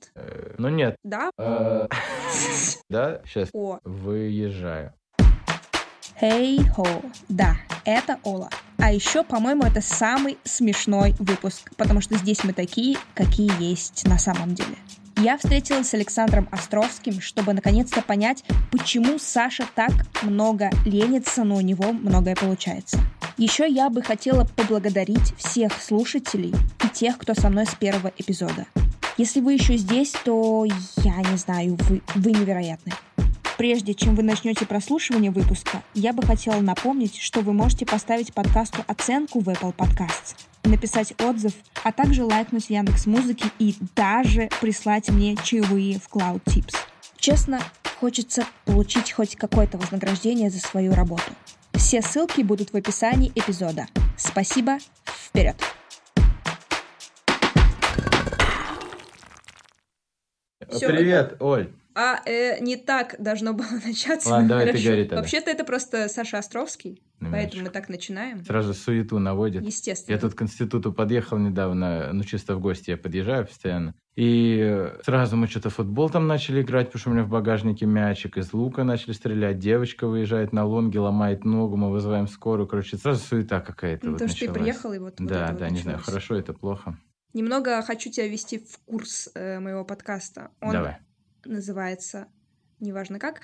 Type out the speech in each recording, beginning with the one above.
нет? Э, Ну нет. Да? Э, Да, сейчас выезжаю. Хей-хо. Да, это Ола. А еще, по-моему, это самый смешной выпуск, потому что здесь мы такие, какие есть на самом деле. Я встретилась с Александром Островским, чтобы наконец-то понять, почему Саша так много ленится, но у него многое получается. Еще я бы хотела поблагодарить всех слушателей и тех, кто со мной с первого эпизода. Если вы еще здесь, то я не знаю, вы, вы невероятны. Прежде чем вы начнете прослушивание выпуска, я бы хотела напомнить, что вы можете поставить подкасту оценку в Apple Podcasts, написать отзыв, а также лайкнуть Яндекс Музыки и даже прислать мне чаевые в Cloud Tips. Честно, хочется получить хоть какое-то вознаграждение за свою работу. Все ссылки будут в описании эпизода. Спасибо, вперед! Всё. Привет, Оль. А э, не так должно было начаться. Ладно, давай ты Хорошо. говори тогда. Вообще-то это просто Саша Островский, Ну, поэтому мы так начинаем. Сразу суету наводит. Естественно. Я тут к институту подъехал недавно, ну, чисто в гости я подъезжаю постоянно. И сразу мы что-то футбол там начали играть, потому что у меня в багажнике мячик, из лука начали стрелять, девочка выезжает на лонге, ломает ногу, мы вызываем скорую, короче, сразу суета какая-то Ну, вот то, что ты приехал, и вот, вот Да, вот да, не знаю, началось. хорошо это, плохо. Немного хочу тебя ввести в курс э, моего подкаста. Он Давай. называется неважно как.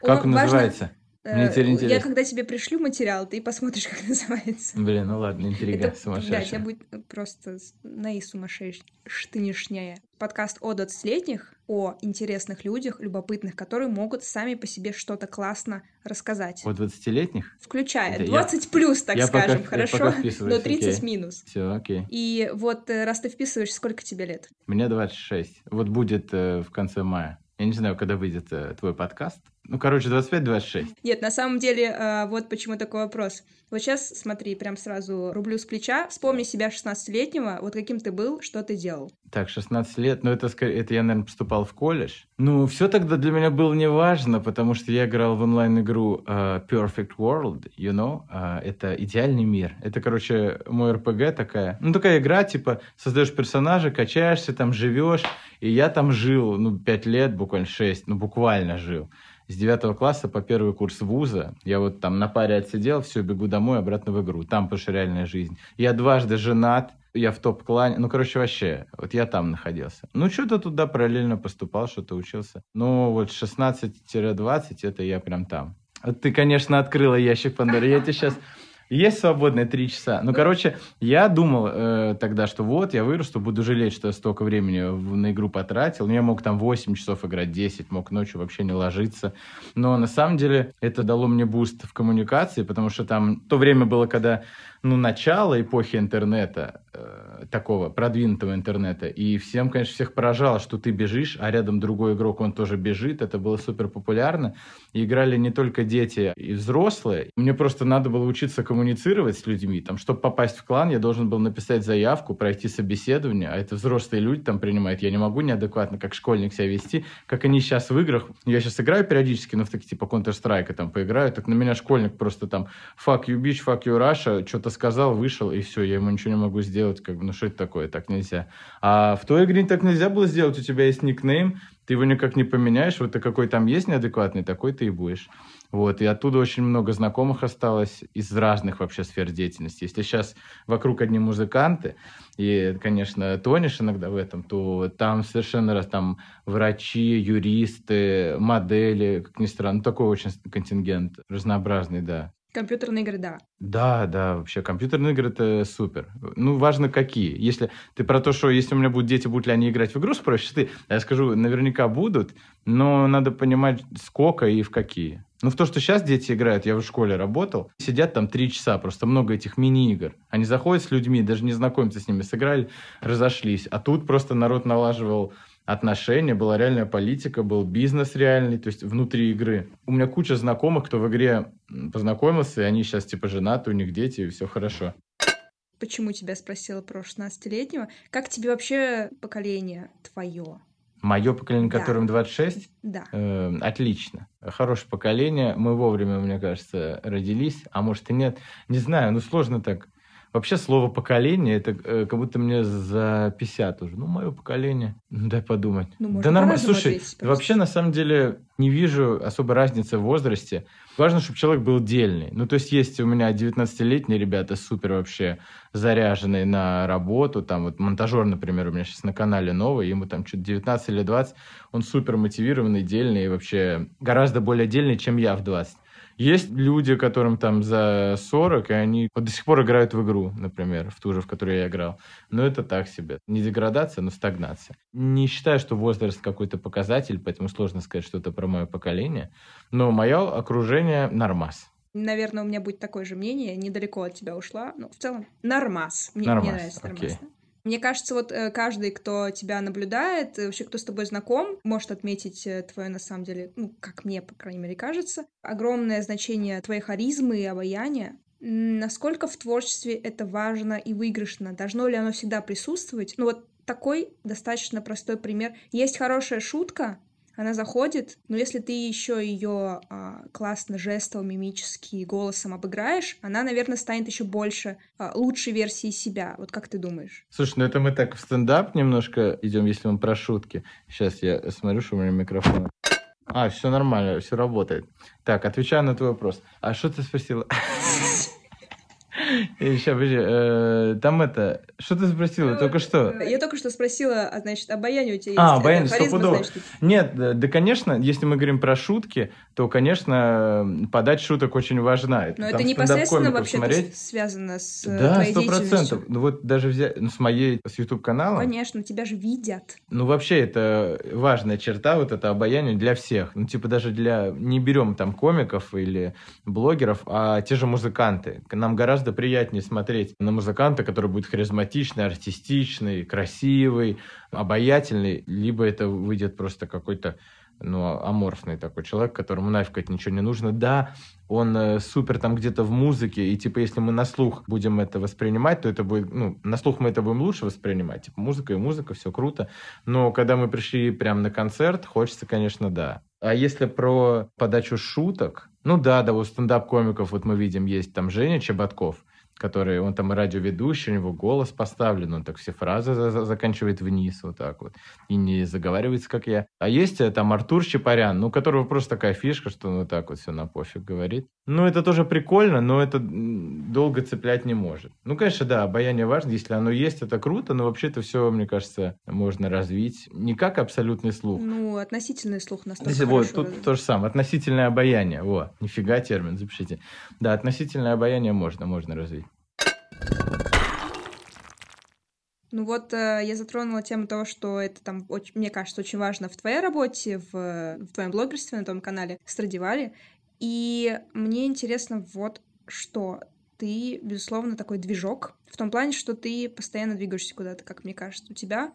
Как он важно- называется? Э, Мне теперь Я интересно. когда тебе пришлю материал, ты посмотришь, как называется. Блин, ну ладно, интрига Это, да, сумасшедшая. тебя будет просто наисумасшедшнее. Подкаст о 20-летних, о интересных людях, любопытных, которые могут сами по себе что-то классно рассказать. У 20-летних? Включая Да, я- 20 плюс, так я пока- скажем, я хорошо? пока вписываюсь, До 30 окей. минус. Все, окей. И вот э, раз ты вписываешь, сколько тебе лет? Мне 26. Вот будет э, в конце мая. Я не знаю, когда выйдет э, твой подкаст. Ну, короче, 25-26. Нет, на самом деле, э, вот почему такой вопрос. Вот сейчас, смотри, прям сразу рублю с плеча. Вспомни себя 16-летнего, вот каким ты был, что ты делал. Так, 16 лет, ну это, это я, наверное, поступал в колледж. Ну, все тогда для меня было неважно, потому что я играл в онлайн-игру э, Perfect World, you know, э, это идеальный мир. Это, короче, мой РПГ такая, ну, такая игра, типа, создаешь персонажа, качаешься, там живешь, и я там жил, ну, 5 лет, буквально 6, ну, буквально жил. С 9 класса по первый курс вуза. Я вот там на паре отсидел, все, бегу домой, обратно в игру. Там, потому что реальная жизнь. Я дважды женат, я в топ-клане. Ну, короче, вообще, вот я там находился. Ну, что-то туда параллельно поступал, что-то учился. Ну, вот 16-20, это я прям там. Ты, конечно, открыла ящик Пандоры. Я тебе сейчас... Есть свободные три часа. Ну, короче, я думал э, тогда, что вот, я вырасту, буду жалеть, что я столько времени в- на игру потратил. Ну, я мог там 8 часов играть, 10, мог ночью вообще не ложиться. Но на самом деле это дало мне boost в коммуникации, потому что там то время было, когда, ну, начало эпохи интернета, э, такого продвинутого интернета, и всем, конечно, всех поражало, что ты бежишь, а рядом другой игрок, он тоже бежит, это было супер популярно. И играли не только дети и взрослые. Мне просто надо было учиться коммуницировать с людьми. Там, чтобы попасть в клан, я должен был написать заявку, пройти собеседование, а это взрослые люди там принимают. Я не могу неадекватно, как школьник, себя вести, как они сейчас в играх. Я сейчас играю периодически, но в такие типа Counter-Strike там поиграю, так на меня школьник просто там fuck you bitch, fuck you Russia, что-то сказал, вышел, и все, я ему ничего не могу сделать, как бы, ну что это такое, так нельзя. А в той игре так нельзя было сделать, у тебя есть никнейм, ты его никак не поменяешь, вот ты какой там есть неадекватный, такой ты и будешь. Вот, и оттуда очень много знакомых осталось из разных вообще сфер деятельности. Если сейчас вокруг одни музыканты, и, конечно, тонешь иногда в этом, то там совершенно раз там врачи, юристы, модели, как ни странно, такой очень контингент разнообразный, да. Компьютерные игры, да. Да, да, вообще компьютерные игры это супер. Ну, важно какие. Если ты про то, что если у меня будут дети, будут ли они играть в игру, спросишь ты, а я скажу, наверняка будут, но надо понимать, сколько и в какие. Ну, в то, что сейчас дети играют, я в школе работал, сидят там три часа, просто много этих мини-игр. Они заходят с людьми, даже не знакомятся с ними, сыграли, разошлись. А тут просто народ налаживал отношения, была реальная политика, был бизнес реальный, то есть внутри игры. У меня куча знакомых, кто в игре познакомился, и они сейчас типа женаты, у них дети, и все хорошо. Почему тебя спросила про 16-летнего? Как тебе вообще поколение твое? Мое поколение, Да. которым 26, Да. э, отлично. Хорошее поколение. Мы вовремя, мне кажется, родились, а может и нет. Не знаю, ну сложно так. Вообще слово «поколение» это э, как будто мне за 50 уже. Ну, мое поколение. Ну, дай подумать. Ну, да нормально. Слушай, вообще, на самом деле, не вижу особой разницы в возрасте. Важно, чтобы человек был дельный. Ну, то есть, есть у меня 19-летние ребята супер вообще заряженные на работу. Там вот монтажер, например, у меня сейчас на канале новый, ему там что-то 19 или 20. Он супер мотивированный, дельный и вообще гораздо более дельный, чем я в 20. Есть люди, которым там за 40, и они вот до сих пор играют в игру, например, в ту же, в которую я играл. Но это так себе. Не деградация, но стагнация. Не считаю, что возраст какой-то показатель, поэтому сложно сказать что-то про мое поколение. Но мое окружение нормас. Наверное, у меня будет такое же мнение. Недалеко от тебя ушла. Но в целом нормас. Мне, нормас, мне нравится нормас. Okay. Мне кажется, вот э, каждый, кто тебя наблюдает, вообще кто с тобой знаком, может отметить э, твое, на самом деле, ну, как мне, по крайней мере, кажется, огромное значение твоей харизмы и обаяния. Насколько в творчестве это важно и выигрышно? Должно ли оно всегда присутствовать? Ну вот такой достаточно простой пример. Есть хорошая шутка, она заходит, но если ты еще ее а, классно жестом, мимически, голосом обыграешь, она, наверное, станет еще больше а, лучшей версией себя. Вот как ты думаешь? Слушай, ну это мы так в стендап немножко идем, если мы про шутки. Сейчас я смотрю, что у меня микрофон. А, все нормально, все работает. Так, отвечаю на твой вопрос. А что ты спросила? Сейчас, подожди, э, там это, что ты спросила ну, только что? Я только что спросила, а, значит, обаяние у тебя а, есть? А, обаяние, стопудово. Нет, да, конечно, если мы говорим про шутки, то, конечно, подать шуток очень важна. Но это непосредственно вообще связано с э, Да, сто процентов. Ну вот даже взять, ну с моей, с YouTube-каналом. Конечно, тебя же видят. Ну вообще это важная черта, вот это обаяние для всех. Ну типа даже для, не берем там комиков или блогеров, а те же музыканты. Нам гораздо приятнее смотреть на музыканта, который будет харизматичный, артистичный, красивый, обаятельный, либо это выйдет просто какой-то ну, аморфный такой человек, которому нафиг это ничего не нужно. Да, он э, супер там где-то в музыке, и типа если мы на слух будем это воспринимать, то это будет, ну, на слух мы это будем лучше воспринимать. Типа музыка и музыка, все круто. Но когда мы пришли прямо на концерт, хочется, конечно, да. А если про подачу шуток, ну да, да, у стендап-комиков вот мы видим, есть там Женя Чеботков, который, он там радиоведущий, у него голос поставлен, он так все фразы за -за заканчивает вниз вот так вот, и не заговаривается, как я. А есть э, там Артур Чапарян, ну, у которого просто такая фишка, что он вот так вот все на пофиг говорит. Ну, это тоже прикольно, но это долго цеплять не может. Ну, конечно, да, обаяние важно, если оно есть, это круто, но вообще это все, мне кажется, можно развить не как абсолютный слух. Ну, относительный слух настолько Вот, тут то же самое, относительное обаяние, во, нифига термин, запишите. Да, относительное обаяние можно, можно развить. Ну вот э, я затронула тему того, что это там, очень, мне кажется, очень важно в твоей работе, в, в твоем блогерстве на том канале Страдивали. И мне интересно вот что. Ты, безусловно, такой движок, в том плане, что ты постоянно двигаешься куда-то, как мне кажется. У тебя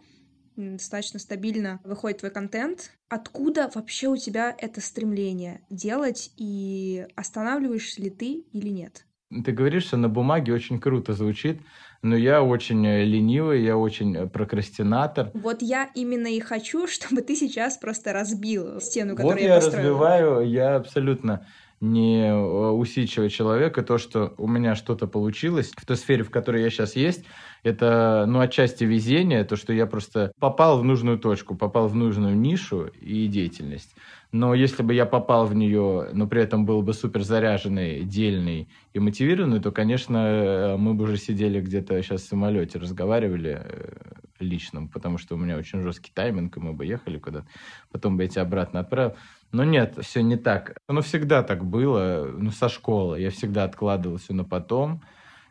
достаточно стабильно выходит твой контент. Откуда вообще у тебя это стремление делать, и останавливаешься ли ты или нет? Ты говоришь, что на бумаге очень круто звучит, но я очень э, ленивый, я очень э, прокрастинатор. Вот я именно и хочу, чтобы ты сейчас просто разбил стену, которую вот я, я построила. развиваю, я абсолютно не э, усидчивый человек, и то, что у меня что-то получилось в той сфере, в которой я сейчас есть, это, ну, отчасти везение, то, что я просто попал в нужную точку, попал в нужную нишу и деятельность. Но если бы я попал в нее, но при этом был бы супер заряженный, дельный и мотивированный, то, конечно, мы бы уже сидели где-то сейчас в самолете, разговаривали э, личном, потому что у меня очень жесткий тайминг, и мы бы ехали куда-то, потом бы я тебя обратно отправил. Но нет, все не так. Оно всегда так было, ну, со школы. Я всегда откладывал все на потом,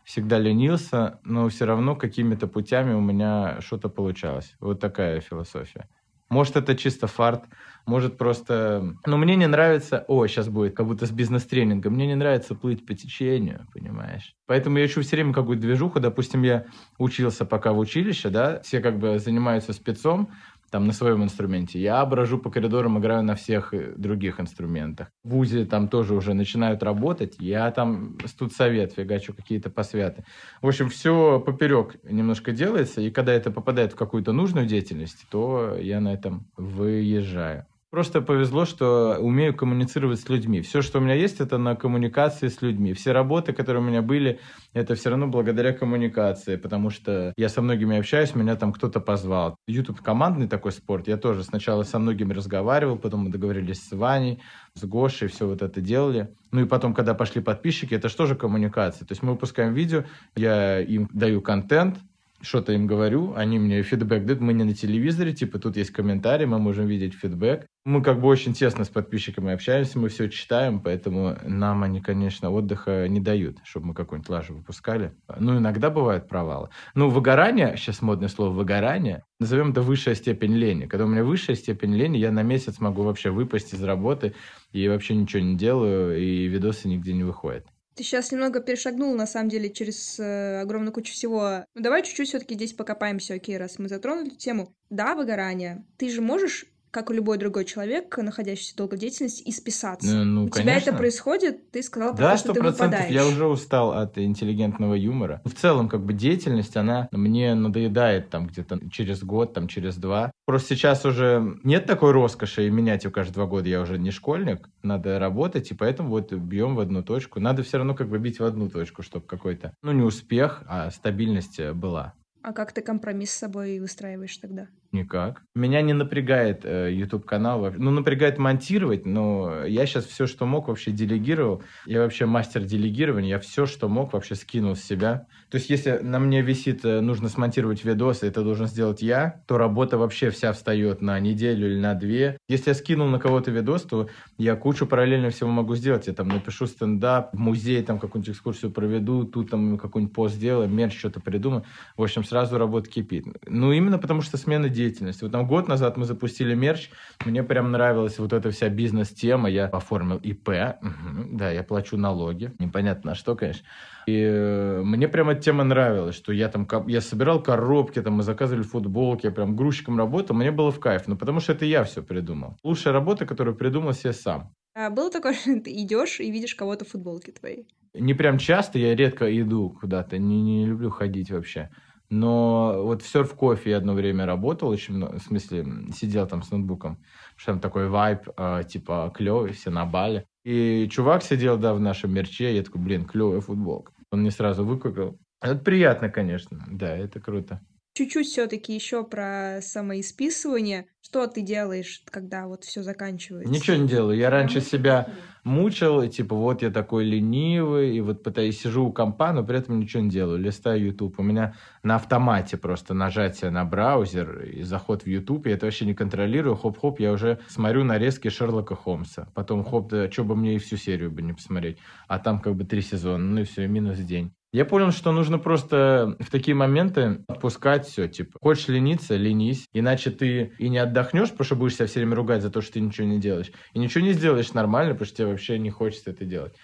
всегда ленился, но все равно какими-то путями у меня что-то получалось. Вот такая философия. Может, это чисто фарт, может просто... Но мне не нравится... О, сейчас будет как будто с бизнес-тренингом. Мне не нравится плыть по течению, понимаешь? Поэтому я ищу все время какую-то движуху. Допустим, я учился пока в училище, да, все как бы занимаются спецом, там на своем инструменте. Я брожу по коридорам, играю на всех э, других инструментах. В ВУЗе там тоже уже начинают работать. Я там студсовет, фигачу какие-то посвяты. В общем, все поперек немножко делается, и когда это попадает в какую-то нужную деятельность, то я на этом выезжаю. Просто повезло, что умею коммуницировать с людьми. Все, что у меня есть, это на коммуникации с людьми. Все работы, которые у меня были, это все равно благодаря коммуникации, потому что я со многими общаюсь, меня там кто-то позвал. YouTube командный такой спорт. Я тоже сначала со многими разговаривал, потом мы договорились с Ваней, с Гошей, все вот это делали. Ну и потом, когда пошли подписчики, это же тоже коммуникация. То есть мы выпускаем видео, я им даю контент, что-то им говорю, они мне фидбэк дают, мы не на телевизоре, типа тут есть комментарии, мы можем видеть фидбэк. Мы как бы очень тесно с подписчиками общаемся, мы все читаем, поэтому нам они, конечно, отдыха не дают, чтобы мы какую-нибудь лажу выпускали. Ну, иногда бывают провалы. Ну, выгорание, сейчас модное слово выгорание, назовем это высшая степень лени. Когда у меня высшая степень лени, я на месяц могу вообще выпасть из работы и вообще ничего не делаю, и видосы нигде не выходят. Ты сейчас немного перешагнул, на самом деле, через э, огромную кучу всего. Ну, давай чуть-чуть все-таки здесь покопаемся, окей, раз мы затронули тему. Да, выгорание. Ты же можешь как и любой другой человек, находящийся в долгой деятельности, и списаться. Ну, ну, У тебя это происходит, ты сказал, да, что ты выпадаешь. Я уже устал от интеллигентного юмора. В целом, как бы деятельность, она мне надоедает там где-то через год, там через два. Просто сейчас уже нет такой роскоши и менять ее каждые два года. Я уже не школьник, надо работать, и поэтому вот бьем в одну точку. Надо все равно как бы бить в одну точку, чтобы какой-то, ну не успех, а стабильность была. А как ты компромисс с собой выстраиваешь тогда? Никак. Меня не напрягает э, YouTube-канал. Ну, напрягает монтировать, но я сейчас все, что мог, вообще делегировал. Я вообще мастер делегирования. Я все, что мог, вообще скинул с себя. То есть, если на мне висит, э, нужно смонтировать видос, это должен сделать я, то работа вообще вся встает на неделю или на две. Если я скинул на кого-то видос, то я кучу параллельно всего могу сделать. Я там напишу стендап, в музей там какую-нибудь экскурсию проведу, тут там какой-нибудь пост сделаю, мерч что-то придумаю. В общем, сразу работа кипит. Ну, именно потому что смена деятельности. Вот там год назад мы запустили мерч, мне прям нравилась вот эта вся бизнес-тема, я оформил ИП, угу, да, я плачу налоги, непонятно на что, конечно. И э, мне прям эта тема нравилась, что я там, я собирал коробки, там мы заказывали футболки, я прям грузчиком работал, мне было в кайф, ну потому что это я все придумал. Лучшая работа, которую придумал себе сам. А было такое, что ты идешь и видишь кого-то в футболке твоей? Не прям часто, я редко иду куда-то, не, не люблю ходить вообще. Но вот в серф кофе я одно время работал, очень много, в смысле, сидел там с ноутбуком, что там такой вайб, э, типа, клевый, все на бале. И чувак сидел, да, в нашем мерче, я такой, блин, клевая футболка. Он мне сразу выкупил. Это приятно, конечно, да, это круто чуть-чуть все-таки еще про самоисписывание. Что ты делаешь, когда вот все заканчивается? Ничего не делаю. Я раньше себя мучил, и типа вот я такой ленивый, и вот пытаюсь сижу у компа, но при этом ничего не делаю. Листаю YouTube. У меня на автомате просто нажатие на браузер и заход в YouTube. Я это вообще не контролирую. Хоп-хоп, я уже смотрю нарезки Шерлока Холмса. Потом хоп, да что бы мне и всю серию бы не посмотреть. А там как бы три сезона. Ну и все, минус день. Я понял, что нужно просто в такие моменты отпускать все. Типа, хочешь лениться, ленись. Иначе ты и не отдохнешь, потому что будешь себя все время ругать за то, что ты ничего не делаешь. И ничего не сделаешь нормально, потому что тебе вообще не хочется это делать.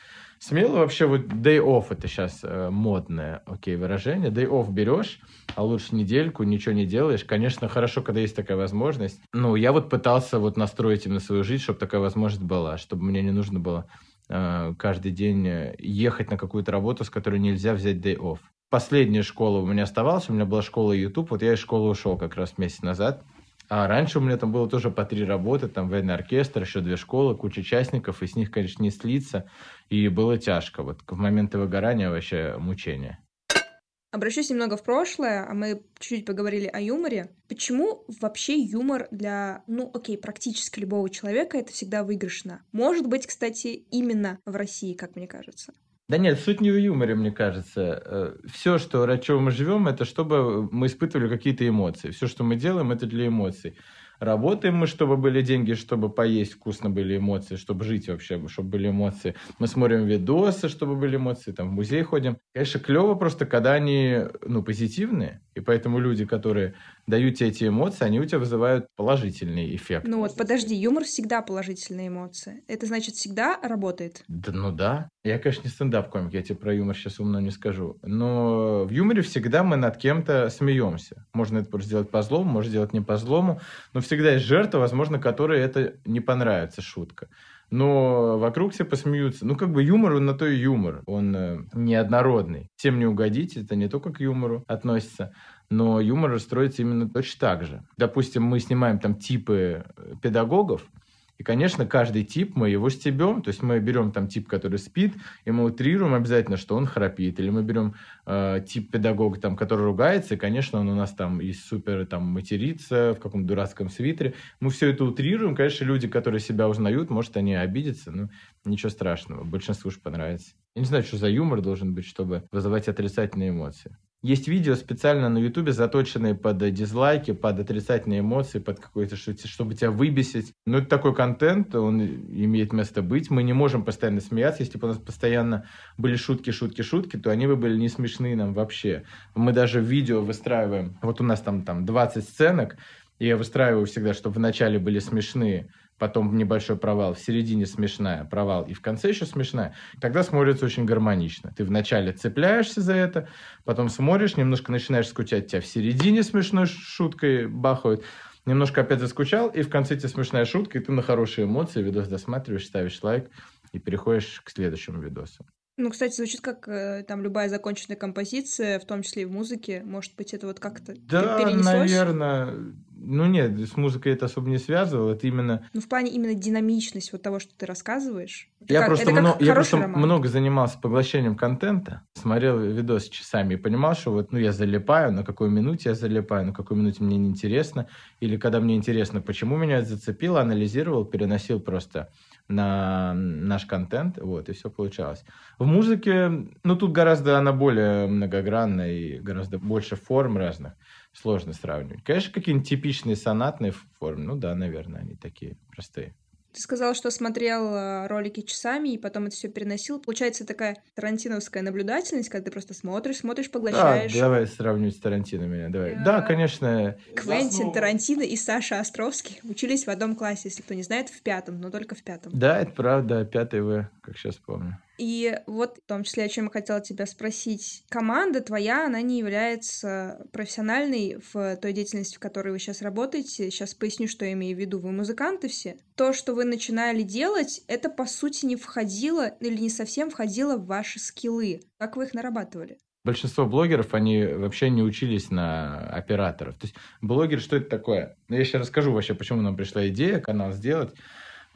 Смело вообще вот day off это сейчас э, модное, окей, выражение. Day off берешь, а лучше недельку, ничего не делаешь. Конечно, хорошо, когда есть такая возможность. Ну, я вот пытался вот настроить именно свою жизнь, чтобы такая возможность была, чтобы мне не нужно было каждый день э, ехать на какую-то работу, с которой нельзя взять day off. Последняя школа у меня оставалась, у меня была школа YouTube, вот я из школы ушел как раз месяц назад. А раньше у меня там было тоже по три работы, там военный оркестр, еще две школы, куча участников, и с них, конечно, не слиться, и было тяжко. Вот в моменты выгорания вообще мучение. Обращусь немного в прошлое, а мы чуть-чуть поговорили о юморе. Почему вообще юмор для, ну, окей, практически любого человека это всегда выигрышно? Может быть, кстати, именно в России, как мне кажется. Да нет, суть не в юморе, мне кажется. Э, Все, что, ради чего мы живем, это чтобы мы испытывали какие-то эмоции. Все, что мы делаем, это для эмоций. Работаем мы, чтобы были деньги, чтобы поесть вкусно были эмоции, чтобы жить вообще, чтобы были эмоции. Мы смотрим видосы, чтобы были эмоции, там в музей ходим. Конечно, клево просто, когда они, ну, позитивные, и поэтому люди, которые дают тебе эти эмоции, они у тебя вызывают положительный эффект. Ну вот, подожди, юмор всегда положительные эмоции. Это значит, всегда работает? Да, ну да. Я, конечно, не стендап-комик, я тебе про юмор сейчас умно не скажу. Но в юморе всегда мы над кем-то смеемся. Можно это просто сделать по злому, можно сделать не по злому. Но всегда есть жертва, возможно, которой это не понравится, шутка но вокруг все посмеются. Ну, как бы юмор, он на то и юмор. Он э, неоднородный. Всем не угодить, это не только к юмору относится но юмор строится именно точно так же. Допустим, мы снимаем там типы э, педагогов, И, конечно, каждый тип мы его стебем, то есть мы берем там тип, который спит, и мы утрируем обязательно, что он храпит. Или мы берем э, тип педагога, там, который ругается, и, конечно, он у нас там и супер там матерится в каком-то дурацком свитере. Мы все это утрируем. Конечно, люди, которые себя узнают, может, они обидятся, но ничего страшного. Большинству уж понравится. Я не знаю, что за юмор должен быть, чтобы вызывать отрицательные эмоции. Есть видео специально на Ютубе, заточенные под дизлайки, под отрицательные эмоции, под какой-то, чтобы тебя выбесить. Но это такой контент, он имеет место быть. Мы не можем постоянно смеяться. Если бы у нас постоянно были шутки, шутки, шутки, то они бы были не смешные нам вообще. Мы даже видео выстраиваем. Вот у нас там, там 20 сценок, и я выстраиваю всегда, чтобы в начале были смешные, потом небольшой провал, в середине смешная, провал, и в конце еще смешная, тогда смотрится очень гармонично. Ты вначале цепляешься за это, потом смотришь, немножко начинаешь скучать, тебя в середине смешной шуткой бахают, немножко опять заскучал, и в конце тебе смешная шутка, и ты на хорошие эмоции видос досматриваешь, ставишь лайк и переходишь к следующему видосу. Ну, кстати, звучит как э, там любая законченная композиция, в том числе и в музыке. Может быть, это вот как-то да, перенеслось? наверное. Ну нет, с музыкой это особо не связывало, это именно... Ну в плане именно динамичность вот того, что ты рассказываешь. я как, просто, много, я просто много занимался поглощением контента, смотрел видос часами и понимал, что вот ну я залипаю, на какой минуте я залипаю, на какой минуте мне неинтересно, или когда мне интересно, почему меня это зацепило, анализировал, переносил просто на наш контент, вот, и все получалось. В музыке, ну, тут гораздо она более многогранная и гораздо больше форм разных, сложно сравнивать. Конечно, какие-нибудь типичные сонатные формы, ну да, наверное, они такие простые. Ты сказал, что смотрел э, ролики часами и потом это все переносил. Получается такая тарантиновская наблюдательность, когда ты просто смотришь, смотришь, поглощаешь. Да, давай сравнивать с Тарантино меня, давай. Я... Да, конечно. Квентин Тарантино и Саша Островский учились в одном классе, если кто не знает, в пятом, но только в пятом. Да, это правда, пятый В, как сейчас помню. И вот в том числе, о чем я хотела тебя спросить. Команда твоя, она не является профессиональной в той деятельности, в которой вы сейчас работаете. Сейчас поясню, что я имею в виду. Вы музыканты все. То, что вы начинали делать, это по сути не входило или не совсем входило в ваши скиллы. Как вы их нарабатывали? Большинство блогеров, они вообще не учились на операторов. То есть блогер, что это такое? Я сейчас расскажу вообще, почему нам пришла идея канал сделать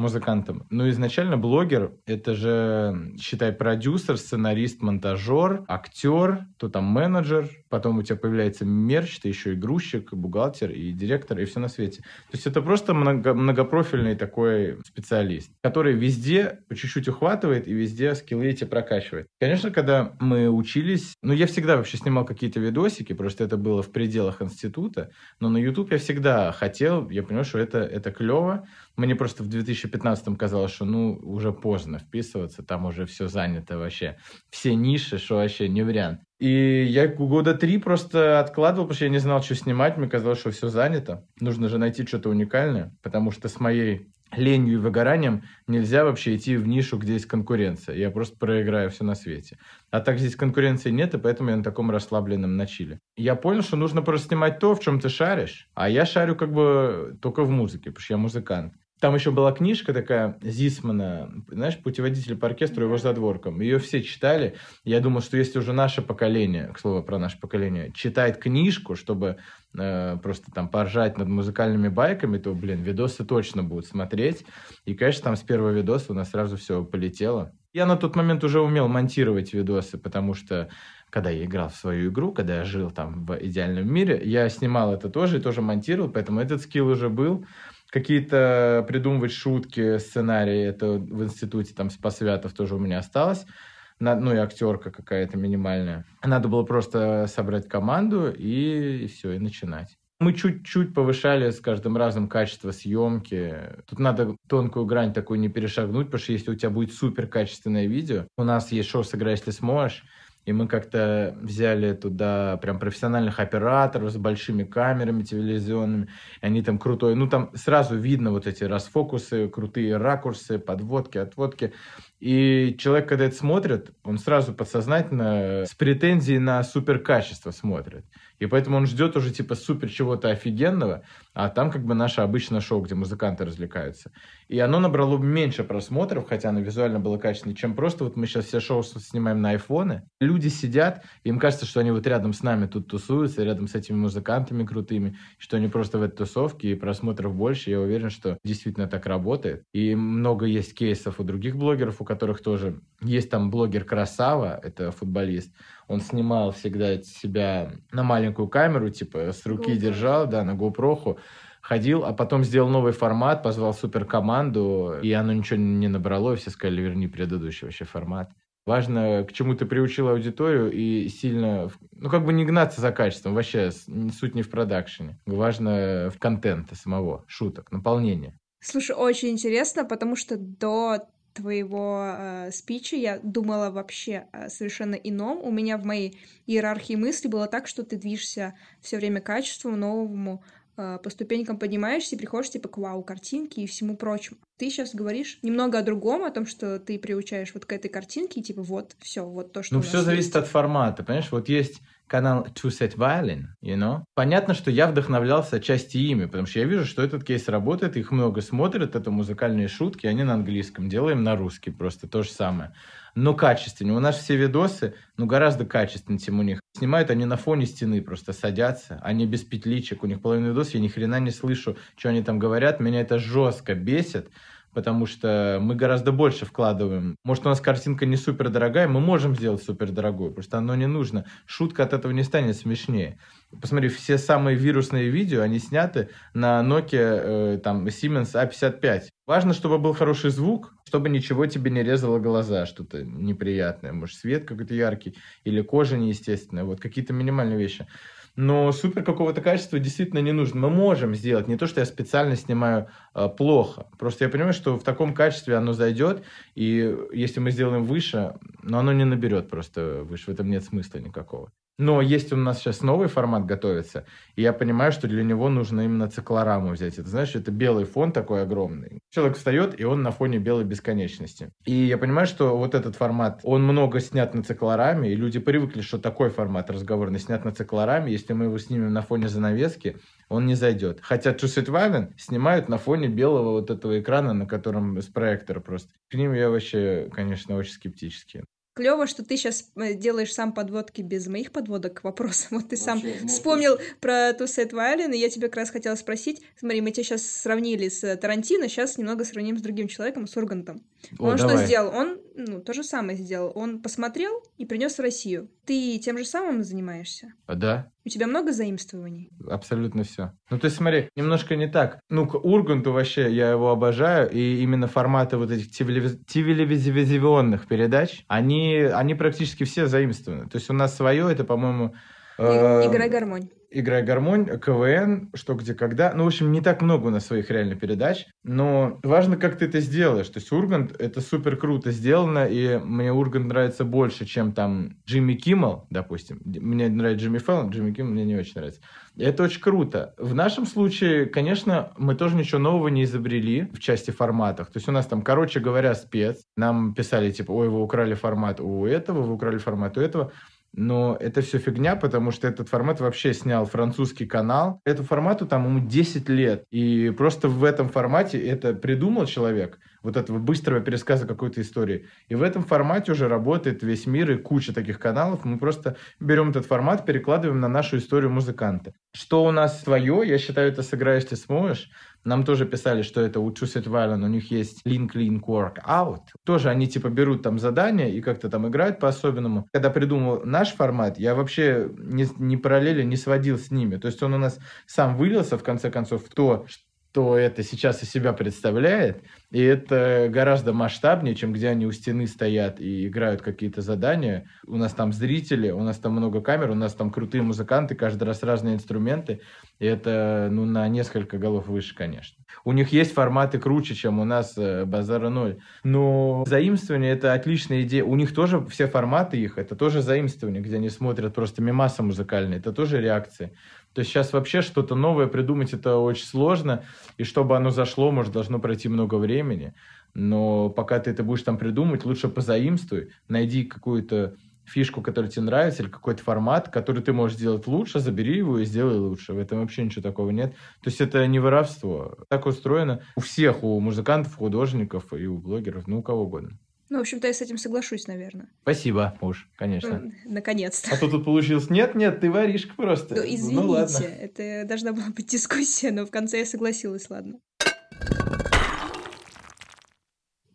музыкантом. Но изначально блогер — это же, считай, продюсер, сценарист, монтажер, актер, то там менеджер, потом у тебя появляется мерч, ты еще и грузчик, бухгалтер, и директор, и все на свете. То есть это просто много, многопрофильный такой специалист, который везде по чуть-чуть ухватывает и везде скиллы эти прокачивает. Конечно, когда мы учились, ну, я всегда вообще снимал какие-то видосики, просто это было в пределах института, но на YouTube я всегда хотел, я понял, что это, это клево, мне просто в 2015 казалось, что ну уже поздно вписываться, там уже все занято вообще. Все ниши, что вообще не вариант. И я года три просто откладывал, потому что я не знал, что снимать. Мне казалось, что все занято. Нужно же найти что-то уникальное, потому что с моей ленью и выгоранием нельзя вообще идти в нишу, где есть конкуренция. Я просто проиграю все на свете. А так здесь конкуренции нет, и поэтому я на таком расслабленном начале. Я понял, что нужно просто снимать то, в чем ты шаришь. А я шарю как бы только в музыке, потому что я музыкант. Там еще была книжка такая Зисмана, знаешь, «Путеводитель по оркестру и его задворкам». Ее все читали. Я думал, что если уже наше поколение, к слову про наше поколение, читает книжку, чтобы э, просто там поржать над музыкальными байками, то, блин, видосы точно будут смотреть. И, конечно, там с первого видоса у нас сразу все полетело. Я на тот момент уже умел монтировать видосы, потому что когда я играл в свою игру, когда я жил там в идеальном мире, я снимал это тоже и тоже монтировал, поэтому этот скилл уже был какие-то придумывать шутки, сценарии, это в институте там Спасвятов тоже у меня осталось. Ну и актерка какая-то минимальная. Надо было просто собрать команду и, и все, и начинать. Мы чуть-чуть повышали с каждым разом качество съемки. Тут надо тонкую грань такую не перешагнуть, потому что если у тебя будет супер качественное видео, у нас есть шоу «Сыграй, если сможешь», и мы как-то взяли туда прям профессиональных операторов с большими камерами телевизионными. И они там крутой. Ну, там сразу видно вот эти расфокусы, крутые ракурсы, подводки, отводки. И человек, когда это смотрит, он сразу подсознательно с претензией на суперкачество смотрит. И поэтому он ждет уже типа супер чего-то офигенного, а там как бы наше обычное шоу, где музыканты развлекаются. И оно набрало меньше просмотров, хотя оно визуально было качественное, чем просто вот мы сейчас все шоу снимаем на айфоны. Люди сидят, им кажется, что они вот рядом с нами тут тусуются, рядом с этими музыкантами крутыми, что они просто в этой тусовке, и просмотров больше. Я уверен, что действительно так работает. И много есть кейсов у других блогеров, у которых тоже есть там блогер Красава, это футболист, он снимал всегда себя на маленькую камеру, типа с руки GoPro. держал, да, на GoPro, ходил, а потом сделал новый формат, позвал суперкоманду, и оно ничего не набрало, и все сказали, верни предыдущий вообще формат. Важно, к чему ты приучил аудиторию и сильно, ну, как бы не гнаться за качеством, вообще суть не в продакшене. Важно в контенте самого, шуток, наполнение. Слушай, очень интересно, потому что до твоего э, спича я думала вообще э, совершенно ином. У меня в моей иерархии мысли было так, что ты движешься все время качеству новому, э, по ступенькам поднимаешься и приходишь типа к вау картинке и всему прочему. Ты сейчас говоришь немного о другом, о том, что ты приучаешь вот к этой картинке, и типа вот все, вот то, что. Ну все зависит от формата, понимаешь? Вот есть канал Two Set Violin, you know? Понятно, что я вдохновлялся отчасти ими, потому что я вижу, что этот кейс работает, их много смотрят, это музыкальные шутки, они на английском, делаем на русский, просто то же самое. Но качественнее. У нас все видосы, ну, гораздо качественнее, чем у них. Снимают они на фоне стены, просто садятся, они без петличек, у них половина видосов, я ни хрена не слышу, что они там говорят, меня это жестко бесит, потому что мы гораздо больше вкладываем. Может, у нас картинка не супер дорогая, мы можем сделать супер дорогую, просто оно не нужно. Шутка от этого не станет смешнее. Посмотри, все самые вирусные видео, они сняты на Nokia, э, там, Siemens A55. Важно, чтобы был хороший звук, чтобы ничего тебе не резало глаза, что-то неприятное. Может, свет какой-то яркий или кожа неестественная. Вот какие-то минимальные вещи но супер какого-то качества действительно не нужно. Мы можем сделать, не то, что я специально снимаю э, плохо, просто я понимаю, что в таком качестве оно зайдет, и если мы сделаем выше, но оно не наберет просто выше, в этом нет смысла никакого. Но есть у нас сейчас новый формат готовится, и я понимаю, что для него нужно именно циклораму взять. Это, знаешь, это белый фон такой огромный. Человек встает, и он на фоне белой бесконечности. И я понимаю, что вот этот формат, он много снят на циклораме, и люди привыкли, что такой формат разговорный снят на циклораме. Если мы его снимем на фоне занавески, он не зайдет. Хотя True Set снимают на фоне белого вот этого экрана, на котором с проектора просто. К ним я вообще, конечно, очень скептически клево, что ты сейчас э, делаешь сам подводки без моих подводок к вопросам. Вот ты сам Вообще, вспомнил про Тусет Вайлен, и я тебе как раз хотела спросить. Смотри, мы тебя сейчас сравнили с Тарантино, сейчас немного сравним с другим человеком, с Ургантом. О, он давай. что сделал? Он ну, то же самое сделал. Он посмотрел и принес в Россию. Ты тем же самым занимаешься? А, да. У тебя много заимствований? Абсолютно все. Ну, то есть, смотри, немножко не так. Ну, к Урганту вообще, я его обожаю, и именно форматы вот этих телевизионных передач, они, они практически все заимствованы. То есть, у нас свое, это, по-моему... Играй гармонь играя гармонь, КВН, что где когда. Ну, в общем, не так много у нас своих реально передач, но важно, как ты это сделаешь. То есть Ургант, это супер круто сделано, и мне Ургант нравится больше, чем там Джимми Киммел, допустим. Мне нравится Джимми Фэллон, Джимми Киммел мне не очень нравится. И это очень круто. В нашем случае, конечно, мы тоже ничего нового не изобрели в части форматов. То есть у нас там, короче говоря, спец. Нам писали, типа, ой, вы украли формат у этого, вы украли формат у этого. Но это все фигня, потому что этот формат вообще снял французский канал. Этому формату там ему 10 лет. И просто в этом формате это придумал человек, вот этого быстрого пересказа какой-то истории. И в этом формате уже работает весь мир и куча таких каналов. Мы просто берем этот формат, перекладываем на нашу историю музыканта. Что у нас свое, я считаю, это сыграешь, ты сможешь. Нам тоже писали, что это у Choose It Violent, у них есть Link Link Workout. Тоже они типа берут там задания и как-то там играют по-особенному. Когда придумал наш формат, я вообще не, не параллели не сводил с ними. То есть он у нас сам вылился в конце концов в то, что это сейчас из себя представляет, и это гораздо масштабнее, чем где они у стены стоят и играют какие-то задания. У нас там зрители, у нас там много камер, у нас там крутые музыканты, каждый раз разные инструменты. И это ну, на несколько голов выше, конечно. У них есть форматы круче, чем у нас э, базара ноль. Но заимствование – это отличная идея. У них тоже все форматы их, это тоже заимствование, где они смотрят просто мимасы музыкальные, это тоже реакции. То есть сейчас вообще что-то новое придумать это очень сложно, и чтобы оно зашло, может, должно пройти много времени. Но пока ты это будешь там придумать, лучше позаимствуй, найди какую-то фишку, которая тебе нравится, или какой-то формат, который ты можешь сделать лучше, забери его и сделай лучше. В этом вообще ничего такого нет. То есть это не воровство. Так устроено у всех, у музыкантов, художников и у блогеров, ну, у кого угодно. Ну, в общем-то, я с этим соглашусь, наверное. Спасибо, уж, конечно. Ну, наконец-то. А то тут получилось, нет, нет, ты воришка просто. Ну, извините, ну, ладно. это должна была быть дискуссия, но в конце я согласилась, ладно.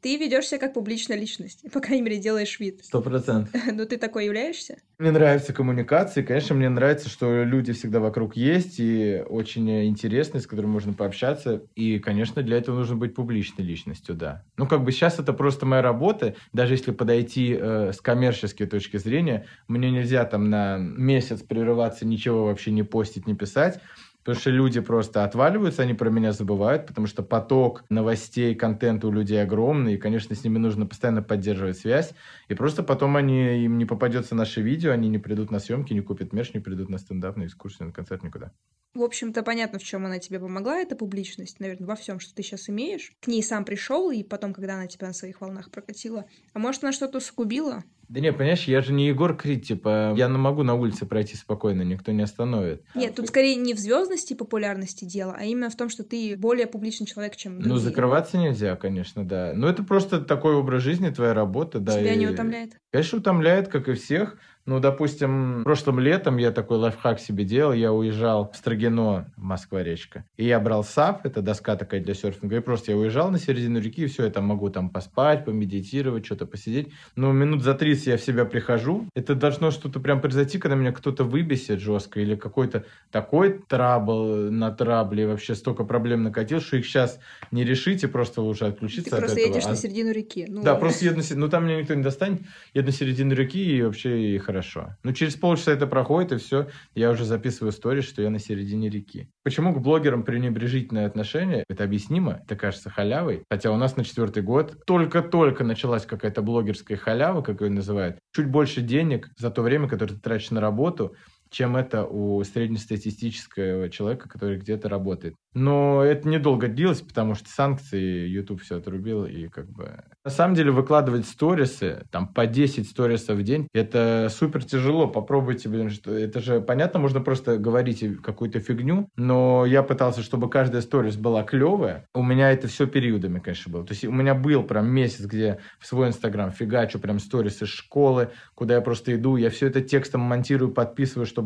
Ты ведешь себя как публичная личность. По крайней мере, делаешь вид. Сто процентов. Но ты такой являешься? Мне нравятся коммуникации. Конечно, мне нравится, что люди всегда вокруг есть и очень интересные, с которыми можно пообщаться. И, конечно, для этого нужно быть публичной личностью, да. Ну, как бы сейчас это просто моя работа. Даже если подойти э, с коммерческой точки зрения, мне нельзя там на месяц прерываться, ничего вообще не постить, не писать. Потому что люди просто отваливаются, они про меня забывают, потому что поток новостей, контента у людей огромный, и, конечно, с ними нужно постоянно поддерживать связь. И просто потом они, им не попадется наше видео, они не придут на съемки, не купят мерч, не придут на стендап, на экскурсию, на концерт, никуда. В общем-то, понятно, в чем она тебе помогла, эта публичность, наверное, во всем, что ты сейчас имеешь. К ней сам пришел, и потом, когда она тебя на своих волнах прокатила. А может, она что-то усугубила? Да не, понимаешь, я же не Егор Крид, типа, я не могу на улице пройти спокойно, никто не остановит. Нет, тут скорее не в звездности и популярности дело, а именно в том, что ты более публичный человек, чем ну, другие. Ну, закрываться нельзя, конечно, да. Но это просто такой образ жизни, твоя работа, да. Тебя и... не утомляет? Конечно, утомляет, как и всех. Ну, допустим, прошлым летом я такой лайфхак себе делал. Я уезжал в Строгино, Москва-речка. И я брал САП, это доска такая для серфинга. И просто я уезжал на середину реки, и все, я там могу там поспать, помедитировать, что-то посидеть. Но минут за 30 я в себя прихожу. Это должно что-то прям произойти, когда меня кто-то выбесит жестко. Или какой-то такой трабл на трабле. Вообще столько проблем накатил, что их сейчас не решите, просто лучше отключиться Ты от просто этого. едешь а... на середину реки. Ну, да, просто еду на середину. Ну, там меня никто не достанет. Еду на середину реки, и вообще и хорошо хорошо. Но через полчаса это проходит, и все, я уже записываю историю, что я на середине реки. Почему к блогерам пренебрежительное отношение? Это объяснимо, это кажется халявой. Хотя у нас на четвертый год только-только началась какая-то блогерская халява, как ее называют. Чуть больше денег за то время, которое ты тратишь на работу, чем это у среднестатистического человека, который где-то работает. Но это недолго длилось, потому что санкции YouTube все отрубил, и как бы... На самом деле выкладывать сторисы, там по 10 сторисов в день, это супер тяжело. Попробуйте, блин, что это же понятно, можно просто говорить какую-то фигню, но я пытался, чтобы каждая сторис была клевая. У меня это все периодами, конечно, было. То есть у меня был прям месяц, где в свой инстаграм фигачу прям сторис из школы, куда я просто иду, я все это текстом монтирую, подписываю, чтобы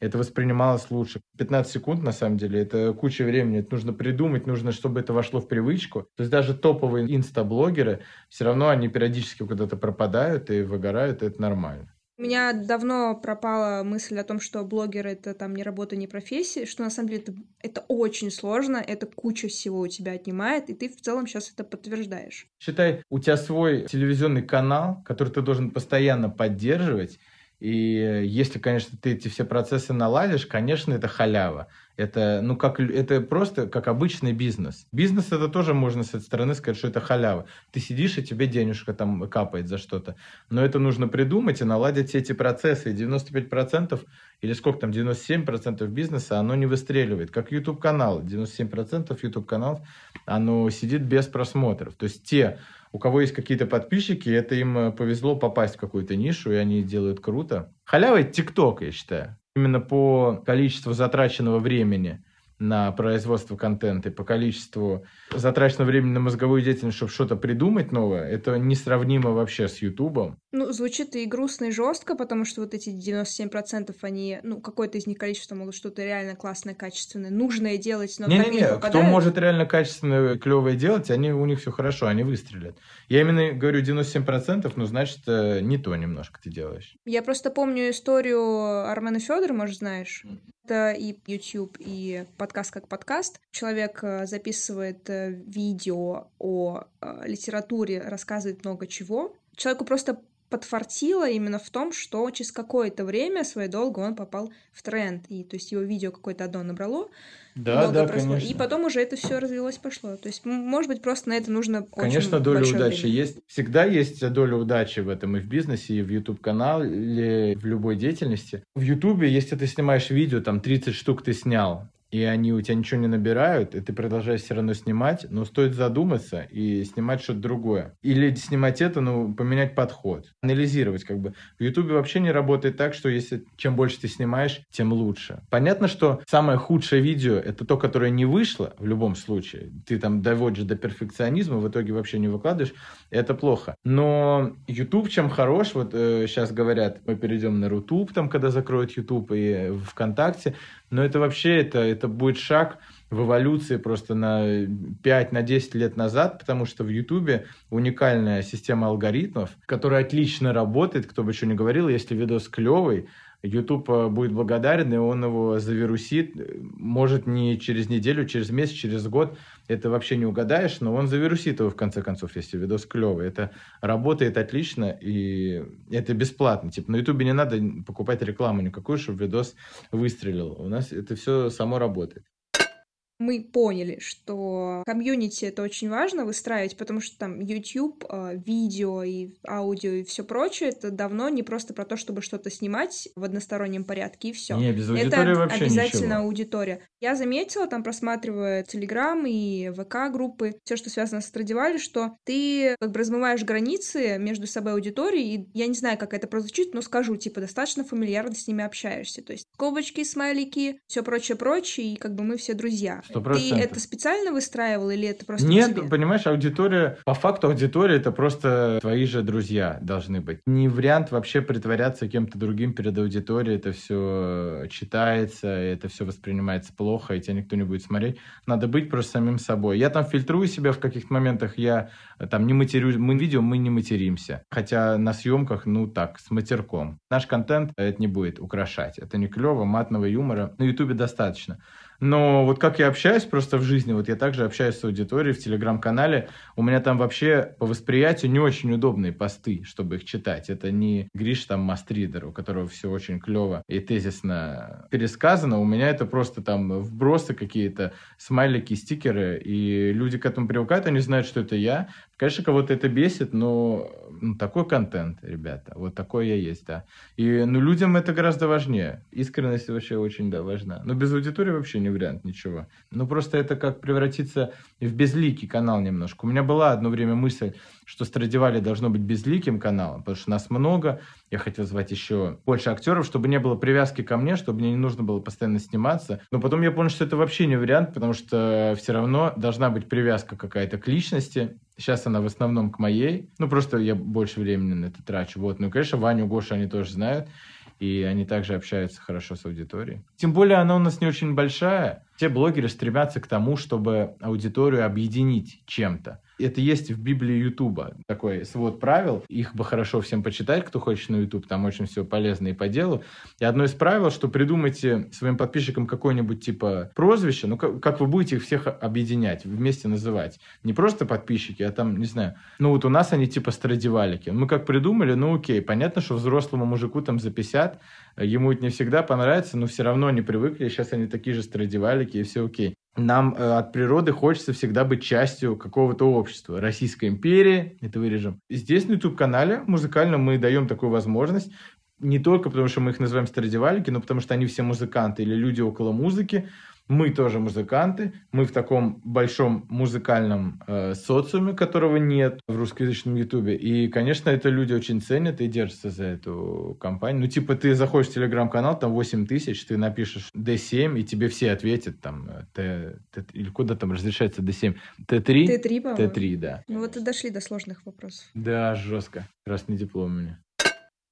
это воспринималось лучше. 15 секунд, на самом деле, это куча времени времени. Это нужно придумать, нужно, чтобы это вошло в привычку. То есть даже топовые инстаблогеры, все равно они периодически куда-то пропадают и выгорают, и это нормально. У меня давно пропала мысль о том, что блогер это там не работа, не профессия, что на самом деле это, это очень сложно, это куча всего у тебя отнимает, и ты в целом сейчас это подтверждаешь. Считай, у тебя свой телевизионный канал, который ты должен постоянно поддерживать, и если, конечно, ты эти все процессы наладишь, конечно, это халява. Это, ну, как, это просто как обычный бизнес. Бизнес это тоже можно с этой стороны сказать, что это халява. Ты сидишь, и тебе денежка там капает за что-то. Но это нужно придумать и наладить все эти процессы. И 95% или сколько там, 97% бизнеса, оно не выстреливает. Как YouTube-канал. 97% YouTube-каналов, оно сидит без просмотров. То есть те, у кого есть какие-то подписчики, это им повезло попасть в какую-то нишу, и они делают круто. Халява – ТикТок, я считаю именно по количеству затраченного времени на производство контента и по количеству затраченного времени на мозговую деятельность, чтобы что-то придумать новое, это несравнимо вообще с Ютубом. Ну, звучит и грустно, и жестко, потому что вот эти 97% они, ну, какое-то из них количество могут что-то реально классное, качественное, нужное делать, но не, не, не, кто может реально качественное, клевое делать, они, у них все хорошо, они выстрелят. Я именно говорю 97%, ну, значит, э, не то немножко ты делаешь. Я просто помню историю Армена Федора, может, знаешь? Это и YouTube, и подкаст как подкаст. Человек э, записывает э, видео о литературе, рассказывает много чего. Человеку просто подфартило именно в том, что через какое-то время своей долго он попал в тренд. И то есть его видео какое-то одно набрало. Да, да, конечно. И потом уже это все развилось, пошло. То есть, может быть, просто на это нужно Конечно, доля удачи время. есть. Всегда есть доля удачи в этом и в бизнесе, и в YouTube-канале, или в любой деятельности. В YouTube, если ты снимаешь видео, там 30 штук ты снял, и они у тебя ничего не набирают, и ты продолжаешь все равно снимать, но стоит задуматься и снимать что-то другое. Или снимать это, ну, поменять подход. Анализировать как бы. В Ютубе вообще не работает так, что если чем больше ты снимаешь, тем лучше. Понятно, что самое худшее видео — это то, которое не вышло в любом случае. Ты там доводишь до перфекционизма, в итоге вообще не выкладываешь. Это плохо. Но YouTube чем хорош, вот э, сейчас говорят, мы перейдем на Рутуб, там, когда закроют YouTube и ВКонтакте, но это вообще, это, это будет шаг в эволюции просто на 5-10 на лет назад, потому что в Ютубе уникальная система алгоритмов, которая отлично работает, кто бы еще не говорил, если видос клевый, YouTube э, будет благодарен, и он его завирусит. Может, не через неделю, через месяц, через год. Это вообще не угадаешь, но он завирусит его в конце концов, если видос клевый. Это работает отлично, и это бесплатно. Типа на YouTube не надо покупать рекламу никакую, чтобы видос выстрелил. У нас это все само работает мы поняли, что комьюнити это очень важно выстраивать, потому что там YouTube, а, видео и аудио и все прочее, это давно не просто про то, чтобы что-то снимать в одностороннем порядке и все. Не, без аудитории это вообще обязательно ничего. аудитория. Я заметила, там просматривая Telegram и ВК группы, все, что связано с Страдивали, что ты как бы размываешь границы между собой аудиторией, и я не знаю, как это прозвучит, но скажу, типа, достаточно фамильярно с ними общаешься. То есть скобочки, смайлики, все прочее-прочее, и как бы мы все друзья. 100%. Ты это специально выстраивал или это просто Нет, понимаешь, аудитория, по факту аудитория это просто твои же друзья должны быть. Не вариант вообще притворяться кем-то другим перед аудиторией, это все читается, это все воспринимается плохо, и тебя никто не будет смотреть. Надо быть просто самим собой. Я там фильтрую себя в каких-то моментах, я там не матерюсь, мы видео мы не материмся. Хотя на съемках, ну так, с матерком. Наш контент это не будет украшать. Это не клево, матного юмора. На ютубе достаточно. Но вот как я общаюсь просто в жизни, вот я также общаюсь с аудиторией в телеграм-канале, у меня там вообще по восприятию не очень удобные посты, чтобы их читать. Это не Гриш там мастридер, у которого все очень клево и тезисно пересказано. У меня это просто там вбросы какие-то, смайлики, стикеры, и люди к этому привыкают, они знают, что это я. Конечно, кого-то это бесит, но ну, такой контент, ребята, вот такой я есть, да. И ну, людям это гораздо важнее. Искренность вообще очень да, важна. Но без аудитории вообще не вариант ничего. Ну, просто это как превратиться в безликий канал немножко. У меня была одно время мысль, что Страдивали должно быть безликим каналом, потому что нас много. Я хотел звать еще больше актеров, чтобы не было привязки ко мне, чтобы мне не нужно было постоянно сниматься. Но потом я понял, что это вообще не вариант, потому что все равно должна быть привязка какая-то к личности. Сейчас она в основном к моей. Ну, просто я больше времени на это трачу. Вот. Ну, конечно, Ваню, Гошу они тоже знают и они также общаются хорошо с аудиторией. Тем более она у нас не очень большая. Все блогеры стремятся к тому, чтобы аудиторию объединить чем-то. Это есть в Библии Ютуба, такой свод правил. Их бы хорошо всем почитать, кто хочет на Ютуб, там очень все полезно и по делу. И одно из правил, что придумайте своим подписчикам какое-нибудь типа прозвище, ну как, как вы будете их всех объединять, вместе называть. Не просто подписчики, а там, не знаю, ну вот у нас они типа страдивалики. Мы как придумали, ну окей, понятно, что взрослому мужику там за 50, ему это не всегда понравится, но все равно они привыкли, сейчас они такие же страдивалики, и все окей нам э, от природы хочется всегда быть частью какого-то общества. Российской империи, это вырежем. Здесь на YouTube-канале музыкально мы даем такую возможность, не только потому, что мы их называем страдивалики, но потому что они все музыканты или люди около музыки, мы тоже музыканты, мы в таком большом музыкальном э, социуме, которого нет в русскоязычном ютубе. И, конечно, это люди очень ценят и держатся за эту компанию. Ну, типа, ты заходишь в телеграм-канал, там 8 тысяч, ты напишешь D7, и тебе все ответят, там, Т, Т, или куда там разрешается D7? Т3? Т3, по-моему. Т3, да. Ну, вот и дошли до сложных вопросов. Да, жестко. Не диплом у меня.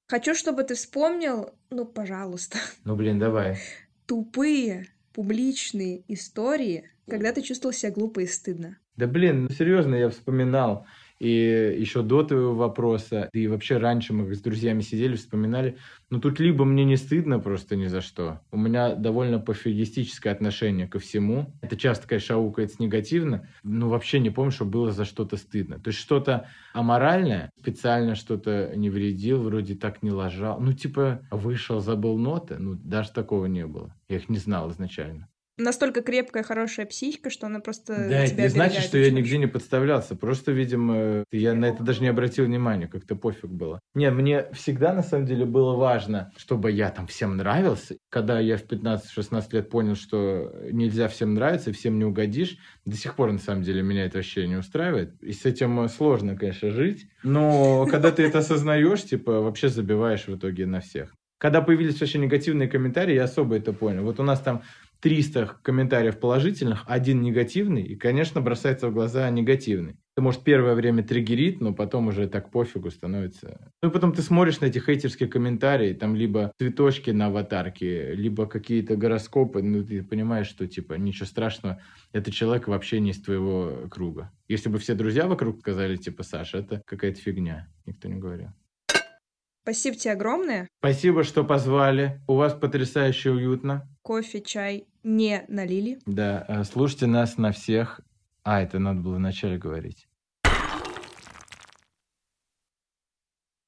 Хочу, чтобы ты вспомнил, ну, пожалуйста. Ну, блин, давай. Тупые публичные истории, когда ты чувствовал себя глупо и стыдно? Да блин, ну серьезно, я вспоминал. И еще до твоего вопроса, и вообще раньше мы с друзьями сидели, вспоминали. Но тут либо мне не стыдно просто ни за что. У меня довольно пофигистическое отношение ко всему. Это часто, конечно, аукается негативно, но вообще не помню, что было за что-то стыдно. То есть что-то аморальное, специально что-то не вредил, вроде так не ложал. Ну, типа, вышел, забыл ноты. Ну, даже такого не было. Я их не знал изначально. Настолько крепкая, хорошая психика, что она просто Да, это не значит, что я нигде не подставлялся. Просто, видимо, я на это даже не обратил внимания, как-то пофиг было. Не, мне всегда, на самом деле, было важно, чтобы я там всем нравился. Когда я в 15-16 лет понял, что нельзя всем нравиться, всем не угодишь, до сих пор, на самом деле, меня это вообще не устраивает. И с этим сложно, конечно, жить. Но когда ты это осознаешь, типа, вообще забиваешь в итоге на всех. Когда появились вообще негативные комментарии, я особо это понял. Вот у нас там 300 комментариев положительных, один негативный, и, конечно, бросается в глаза негативный. Это, может, первое время триггерит, но потом уже так пофигу становится. Ну и потом ты смотришь на эти хейтерские комментарии, там либо цветочки на аватарке, либо какие-то гороскопы, ну ты понимаешь, что типа ничего страшного, это человек вообще не из твоего круга. Если бы все друзья вокруг сказали, типа, Саша, это какая-то фигня, никто не говорил. Спасибо тебе огромное. Спасибо, что позвали. У вас потрясающе уютно. Кофе, чай не налили. Да, э, слушайте нас на всех. А, это надо было вначале говорить.